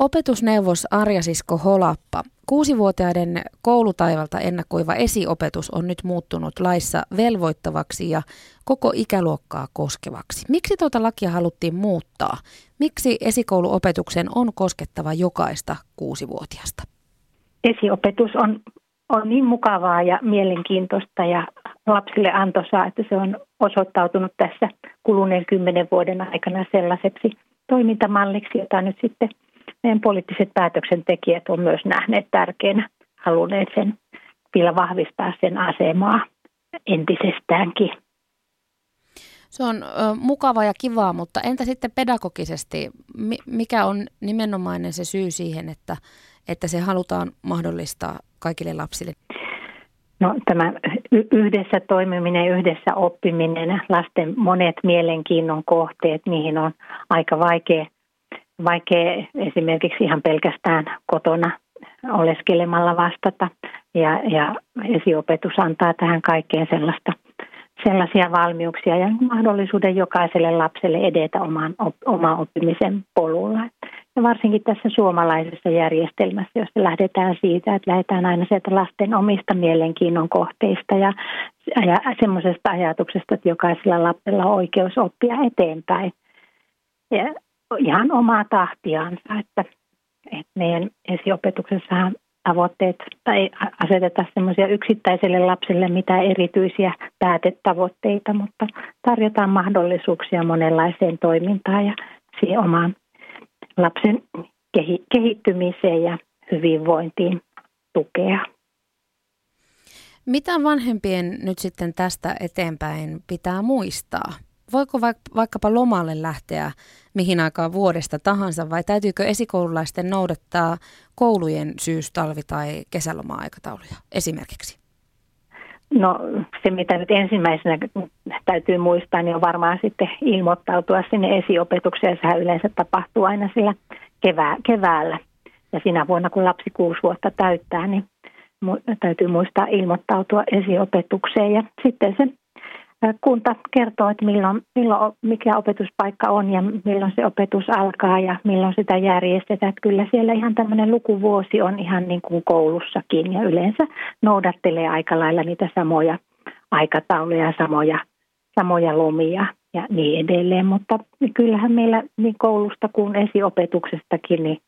Opetusneuvos Arja Sisko Holappa. Kuusivuotiaiden koulutaivalta ennakoiva esiopetus on nyt muuttunut laissa velvoittavaksi ja koko ikäluokkaa koskevaksi. Miksi tuota lakia haluttiin muuttaa? Miksi esikouluopetuksen on koskettava jokaista kuusivuotiasta? Esiopetus on, on niin mukavaa ja mielenkiintoista ja lapsille antoisaa, että se on osoittautunut tässä kuluneen kymmenen vuoden aikana sellaiseksi toimintamalliksi, jota nyt sitten – meidän poliittiset päätöksentekijät on myös nähneet tärkeänä, halunneet sen vielä vahvistaa sen asemaa entisestäänkin. Se on ö, mukava ja kivaa, mutta entä sitten pedagogisesti, mikä on nimenomainen se syy siihen, että, että se halutaan mahdollistaa kaikille lapsille? No tämä yhdessä toimiminen, yhdessä oppiminen, lasten monet mielenkiinnon kohteet, niihin on aika vaikea vaikea esimerkiksi ihan pelkästään kotona oleskelemalla vastata. Ja, ja esiopetus antaa tähän kaikkeen sellaista, sellaisia valmiuksia ja mahdollisuuden jokaiselle lapselle edetä oman, op, oman oppimisen polulla. Ja varsinkin tässä suomalaisessa järjestelmässä, jossa lähdetään siitä, että lähdetään aina sieltä lasten omista mielenkiinnon kohteista ja, ja semmoisesta ajatuksesta, että jokaisella lapsella on oikeus oppia eteenpäin. Ja ihan omaa tahtiansa, että, että meidän esiopetuksessahan tavoitteet tai aseteta semmoisia yksittäiselle lapselle mitä erityisiä päätetavoitteita, mutta tarjotaan mahdollisuuksia monenlaiseen toimintaan ja siihen omaan lapsen kehittymiseen ja hyvinvointiin tukea. Mitä vanhempien nyt sitten tästä eteenpäin pitää muistaa? Voiko vaikkapa lomalle lähteä mihin aikaan vuodesta tahansa vai täytyykö esikoululaisten noudattaa koulujen syys-, talvi- tai kesäloma-aikatauluja esimerkiksi? No se, mitä nyt ensimmäisenä täytyy muistaa, niin on varmaan sitten ilmoittautua sinne esiopetukseen. Sehän yleensä tapahtuu aina sillä kevää, keväällä. Ja siinä vuonna, kun lapsi kuusi vuotta täyttää, niin täytyy muistaa ilmoittautua esiopetukseen. Ja sitten se kunta kertoo, että milloin, milloin, mikä opetuspaikka on ja milloin se opetus alkaa ja milloin sitä järjestetään. Että kyllä siellä ihan tämmöinen lukuvuosi on ihan niin kuin koulussakin ja yleensä noudattelee aika lailla niitä samoja aikatauluja, samoja, samoja lomia ja niin edelleen. Mutta kyllähän meillä niin koulusta kuin esiopetuksestakin niin,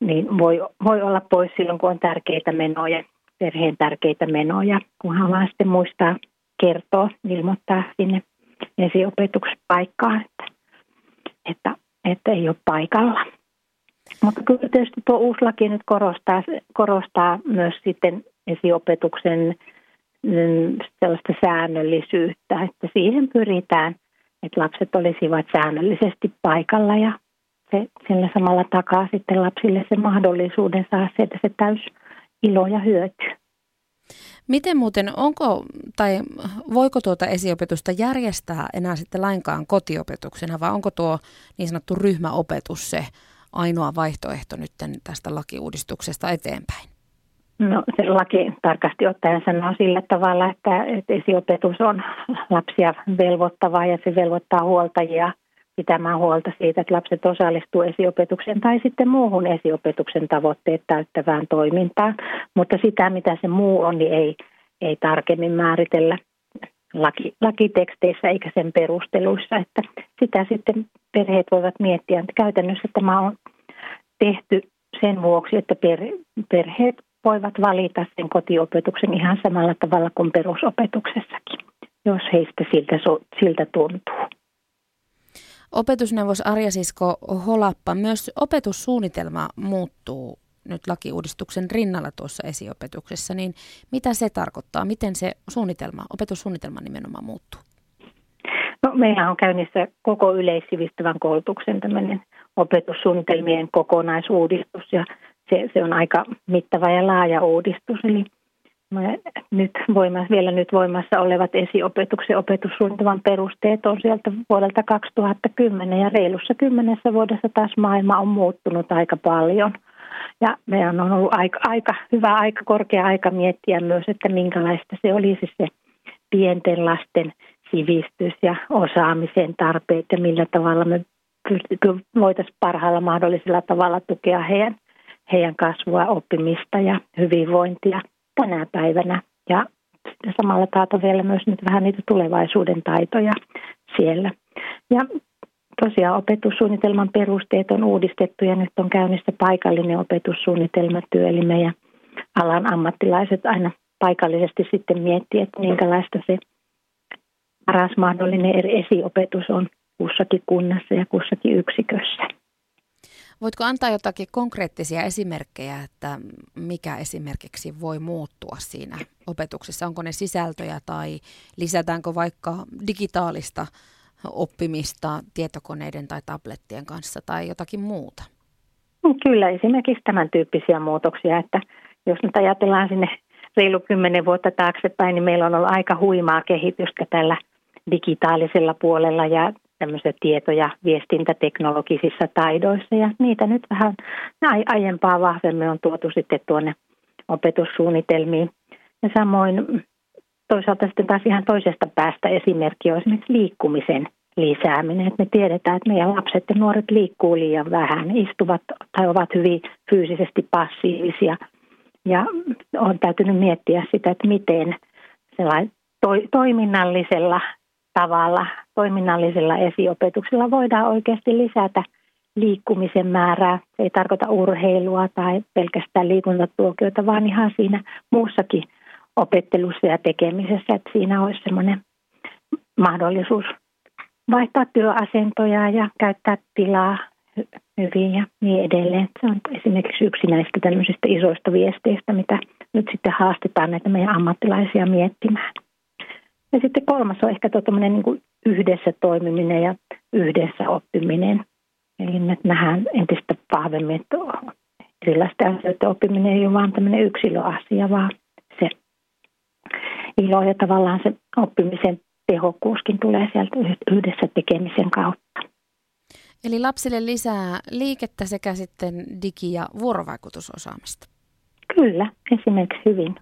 niin voi, voi olla pois silloin, kun on tärkeitä menoja, perheen tärkeitä menoja, kunhan vaan sitten muistaa kertoa, ilmoittaa sinne esiopetuspaikkaan, että, että, että ei ole paikalla. Mutta kyllä tietysti tuo uusi laki nyt korostaa, korostaa myös sitten esiopetuksen mm, sellaista säännöllisyyttä, että siihen pyritään, että lapset olisivat säännöllisesti paikalla ja se, sillä samalla takaa sitten lapsille se mahdollisuuden saada sieltä se täys ilo ja hyöty. Miten muuten, onko tai voiko tuota esiopetusta järjestää enää sitten lainkaan kotiopetuksena vai onko tuo niin sanottu ryhmäopetus se ainoa vaihtoehto nyt tästä lakiuudistuksesta eteenpäin? No se laki tarkasti ottaen sanoo sillä tavalla, että, että esiopetus on lapsia velvoittavaa ja se velvoittaa huoltajia – pitämään huolta siitä, että lapset osallistuu esiopetuksen tai sitten muuhun esiopetuksen tavoitteet täyttävään toimintaan. Mutta sitä, mitä se muu on, niin ei, ei tarkemmin määritellä laki, lakiteksteissä eikä sen perusteluissa. Että sitä sitten perheet voivat miettiä, että käytännössä tämä on tehty sen vuoksi, että per, perheet voivat valita sen kotiopetuksen ihan samalla tavalla kuin perusopetuksessakin, jos heistä siltä, siltä tuntuu. Opetusneuvos Arja Sisko Holappa, myös opetussuunnitelma muuttuu nyt lakiuudistuksen rinnalla tuossa esiopetuksessa, niin mitä se tarkoittaa? Miten se suunnitelma, opetussuunnitelma nimenomaan muuttuu? No, meillä on käynnissä koko yleissivistävän koulutuksen tämmöinen opetussuunnitelmien kokonaisuudistus ja se, se on aika mittava ja laaja uudistus. Eli nyt voimassa, vielä nyt voimassa olevat esiopetuksen opetussuunnitelman perusteet on sieltä vuodelta 2010 ja reilussa kymmenessä vuodessa taas maailma on muuttunut aika paljon. Ja meidän on ollut aika, aika hyvä aika, korkea aika miettiä myös, että minkälaista se olisi se pienten lasten sivistys ja osaamisen tarpeet ja millä tavalla me voitaisiin parhaalla mahdollisella tavalla tukea heidän, heidän kasvua, oppimista ja hyvinvointia tänä päivänä. Ja samalla taata vielä myös nyt vähän niitä tulevaisuuden taitoja siellä. Ja tosiaan opetussuunnitelman perusteet on uudistettu ja nyt on käynnissä paikallinen opetussuunnitelmatyö, eli meidän alan ammattilaiset aina paikallisesti sitten miettii, että minkälaista se paras mahdollinen esiopetus on kussakin kunnassa ja kussakin yksikössä. Voitko antaa jotakin konkreettisia esimerkkejä, että mikä esimerkiksi voi muuttua siinä opetuksessa? Onko ne sisältöjä tai lisätäänkö vaikka digitaalista oppimista tietokoneiden tai tablettien kanssa tai jotakin muuta? Kyllä, esimerkiksi tämän tyyppisiä muutoksia, että jos nyt ajatellaan sinne reilu kymmenen vuotta taaksepäin, niin meillä on ollut aika huimaa kehitystä tällä digitaalisella puolella ja tämmöisiä tieto- ja viestintäteknologisissa taidoissa ja niitä nyt vähän aiempaa vahvemmin on tuotu sitten tuonne opetussuunnitelmiin. Ja samoin toisaalta sitten taas ihan toisesta päästä esimerkki on esimerkiksi liikkumisen lisääminen. Että me tiedetään, että meidän lapset ja nuoret liikkuu liian vähän, istuvat tai ovat hyvin fyysisesti passiivisia. Ja on täytynyt miettiä sitä, että miten sellainen toiminnallisella tavalla, toiminnallisella esiopetuksella voidaan oikeasti lisätä liikkumisen määrää. Se ei tarkoita urheilua tai pelkästään liikuntatuokioita, vaan ihan siinä muussakin opettelussa ja tekemisessä, että siinä olisi semmoinen mahdollisuus vaihtaa työasentoja ja käyttää tilaa hyvin ja niin edelleen. Se on esimerkiksi yksi näistä tämmöisistä isoista viesteistä, mitä nyt sitten haastetaan näitä meidän ammattilaisia miettimään. Ja sitten kolmas on ehkä tuommoinen niin yhdessä toimiminen ja yhdessä oppiminen. Eli me nähdään entistä vahvemmin, että erilaisten asioiden oppiminen ei ole vain tämmöinen yksilöasia, vaan se ilo ja tavallaan se oppimisen tehokkuuskin tulee sieltä yhdessä tekemisen kautta. Eli lapsille lisää liikettä sekä sitten digi- ja vuorovaikutusosaamista. Kyllä, esimerkiksi hyvin,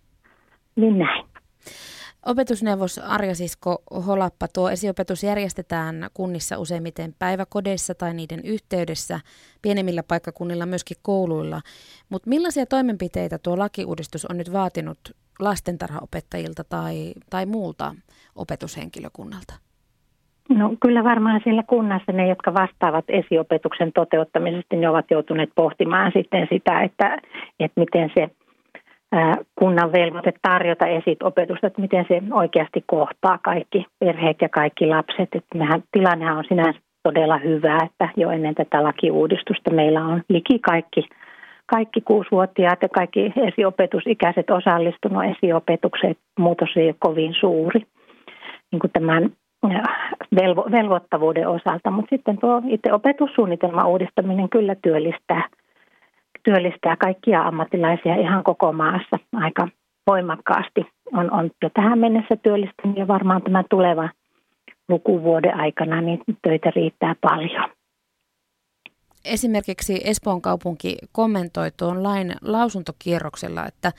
hyvin näin. Opetusneuvos Arja Sisko Holappa, tuo esiopetus järjestetään kunnissa useimmiten päiväkodeissa tai niiden yhteydessä, pienemmillä paikkakunnilla myöskin kouluilla. Mutta millaisia toimenpiteitä tuo lakiuudistus on nyt vaatinut lastentarhaopettajilta tai, tai muulta opetushenkilökunnalta? No kyllä varmaan siellä kunnassa ne, jotka vastaavat esiopetuksen toteuttamisesta, ne ovat joutuneet pohtimaan sitten sitä, että, että miten se kunnan velvoite tarjota esitopetusta, että miten se oikeasti kohtaa kaikki perheet ja kaikki lapset. Että mehän, tilannehan on sinänsä todella hyvä, että jo ennen tätä lakiuudistusta meillä on liki kaikki, kaikki kuusivuotiaat ja kaikki esiopetusikäiset osallistunut esiopetukseen. Muutos ei ole kovin suuri niin kuin tämän velvo, velvoittavuuden osalta, mutta sitten tuo itse opetussuunnitelman uudistaminen kyllä työllistää – työllistää kaikkia ammattilaisia ihan koko maassa aika voimakkaasti. On, on jo tähän mennessä työllistynyt ja varmaan tämä tuleva lukuvuoden aikana niin töitä riittää paljon. Esimerkiksi Espoon kaupunki kommentoi tuon lain lausuntokierroksella, että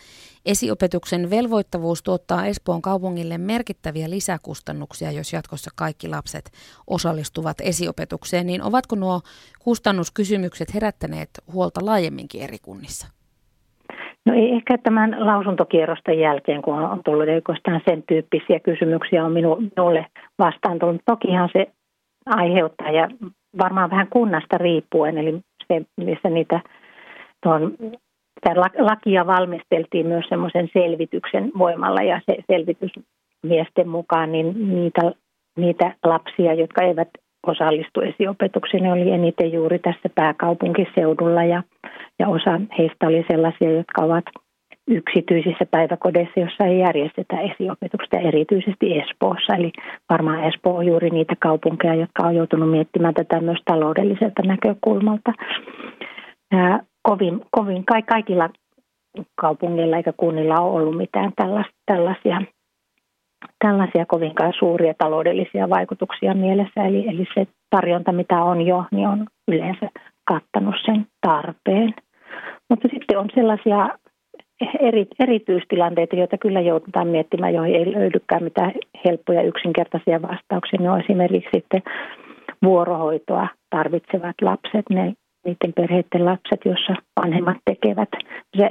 esiopetuksen velvoittavuus tuottaa Espoon kaupungille merkittäviä lisäkustannuksia, jos jatkossa kaikki lapset osallistuvat esiopetukseen. Niin ovatko nuo kustannuskysymykset herättäneet huolta laajemminkin eri kunnissa? No ei ehkä tämän lausuntokierrosten jälkeen, kun on tullut oikeastaan sen tyyppisiä kysymyksiä on minulle vastaan tullut. Tokihan se aiheuttaa ja varmaan vähän kunnasta riippuen, eli se, missä niitä tuon, lakia valmisteltiin myös semmoisen selvityksen voimalla ja se selvitysmiesten mukaan, niin niitä, niitä lapsia, jotka eivät osallistu esiopetukseen, oli eniten juuri tässä pääkaupunkiseudulla ja, ja osa heistä oli sellaisia, jotka ovat yksityisissä päiväkodeissa, jossa ei järjestetä esiopetusta, erityisesti Espoossa. Eli varmaan Espoo on juuri niitä kaupunkeja, jotka on joutunut miettimään tätä myös taloudelliselta näkökulmalta. Kovin, kovin kaikilla kaupungeilla eikä kunnilla ole ollut mitään tällaisia, tällaisia kovinkaan suuria taloudellisia vaikutuksia mielessä. Eli, eli se tarjonta, mitä on jo, niin on yleensä kattanut sen tarpeen. Mutta sitten on sellaisia eri, erityistilanteita, joita kyllä joudutaan miettimään, joihin ei löydykään mitään helppoja yksinkertaisia vastauksia. Ne on esimerkiksi sitten vuorohoitoa tarvitsevat lapset, ne niiden perheiden lapset, joissa vanhemmat tekevät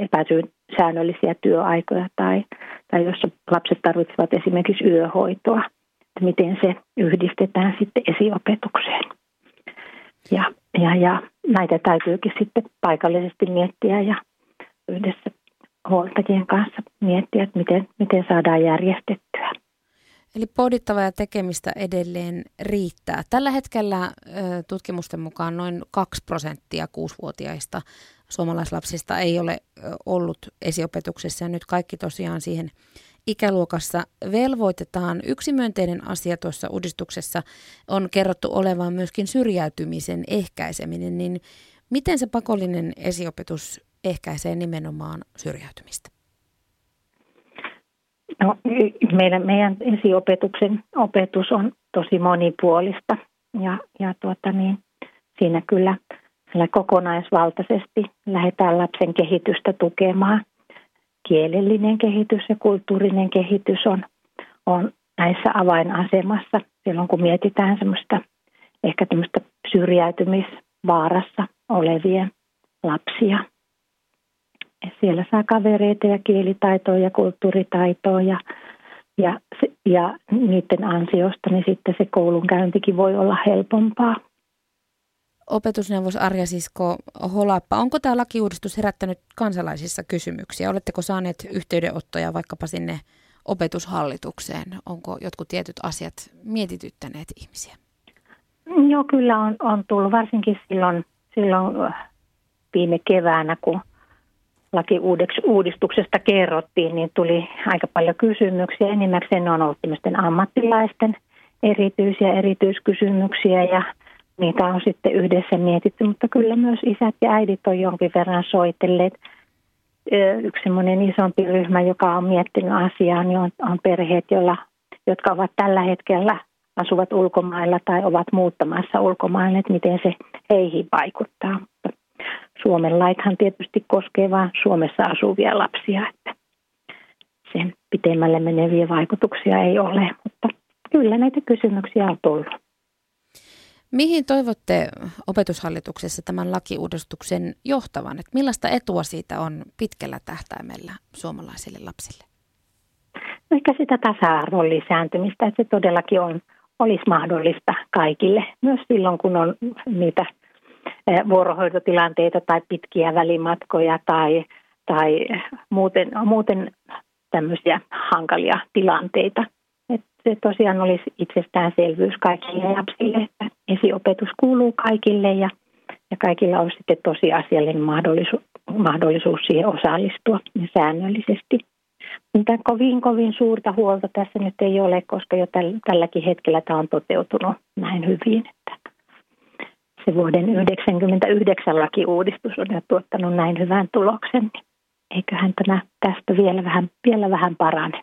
epäsäännöllisiä työaikoja tai, tai jossa lapset tarvitsevat esimerkiksi yöhoitoa, että miten se yhdistetään sitten esiopetukseen. Ja, ja, ja näitä täytyykin sitten paikallisesti miettiä ja yhdessä huoltajien kanssa miettiä, että miten, miten saadaan järjestettyä. Eli pohdittava ja tekemistä edelleen riittää. Tällä hetkellä tutkimusten mukaan noin 2 prosenttia kuusivuotiaista suomalaislapsista ei ole ollut esiopetuksessa ja nyt kaikki tosiaan siihen ikäluokassa velvoitetaan. Yksi myönteinen asia tuossa uudistuksessa on kerrottu olevan myöskin syrjäytymisen ehkäiseminen, niin miten se pakollinen esiopetus ehkäisee nimenomaan syrjäytymistä? No, meidän, meidän esiopetuksen opetus on tosi monipuolista ja, ja tuota niin, siinä kyllä kokonaisvaltaisesti lähdetään lapsen kehitystä tukemaan. Kielellinen kehitys ja kulttuurinen kehitys on, on näissä avainasemassa silloin, kun mietitään semmoista ehkä tämmöistä syrjäytymisvaarassa olevia lapsia siellä saa kavereita ja kielitaitoa ja kulttuuritaitoa ja, ja, ja niiden ansiosta niin sitten se koulunkäyntikin voi olla helpompaa. Opetusneuvos Arja Sisko Holappa, onko tämä lakiuudistus herättänyt kansalaisissa kysymyksiä? Oletteko saaneet yhteydenottoja vaikkapa sinne opetushallitukseen? Onko jotkut tietyt asiat mietityttäneet ihmisiä? Joo, kyllä on, on tullut varsinkin silloin, silloin viime keväänä, kun lakiuudistuksesta kerrottiin, niin tuli aika paljon kysymyksiä. Enimmäkseen on ollut ammattilaisten erityisiä erityiskysymyksiä ja niitä on sitten yhdessä mietitty, mutta kyllä myös isät ja äidit on jonkin verran soitelleet. Yksi semmoinen isompi ryhmä, joka on miettinyt asiaa, niin on, on perheet, joilla, jotka ovat tällä hetkellä asuvat ulkomailla tai ovat muuttamassa ulkomaille, että miten se heihin vaikuttaa. Suomen laithan tietysti koskee vain Suomessa asuvia lapsia, että sen pitemmälle meneviä vaikutuksia ei ole, mutta kyllä näitä kysymyksiä on tullut. Mihin toivotte opetushallituksessa tämän lakiuudistuksen johtavan? Että millaista etua siitä on pitkällä tähtäimellä suomalaisille lapsille? Ehkä sitä tasa-arvon lisääntymistä, että se todellakin on, olisi mahdollista kaikille, myös silloin kun on niitä vuorohoitotilanteita tai pitkiä välimatkoja tai, tai muuten, muuten tämmöisiä hankalia tilanteita. Et se tosiaan olisi itsestäänselvyys kaikille lapsille, että esiopetus kuuluu kaikille ja, ja kaikilla olisi sitten tosiasiallinen mahdollisuus, mahdollisuus siihen osallistua säännöllisesti. Mutta kovin kovin suurta huolta tässä nyt ei ole, koska jo tälläkin hetkellä tämä on toteutunut näin hyvin. Että se vuoden 1999 lakiuudistus on jo tuottanut näin hyvän tuloksen, eiköhän tämä tästä vielä vähän, vielä vähän parane.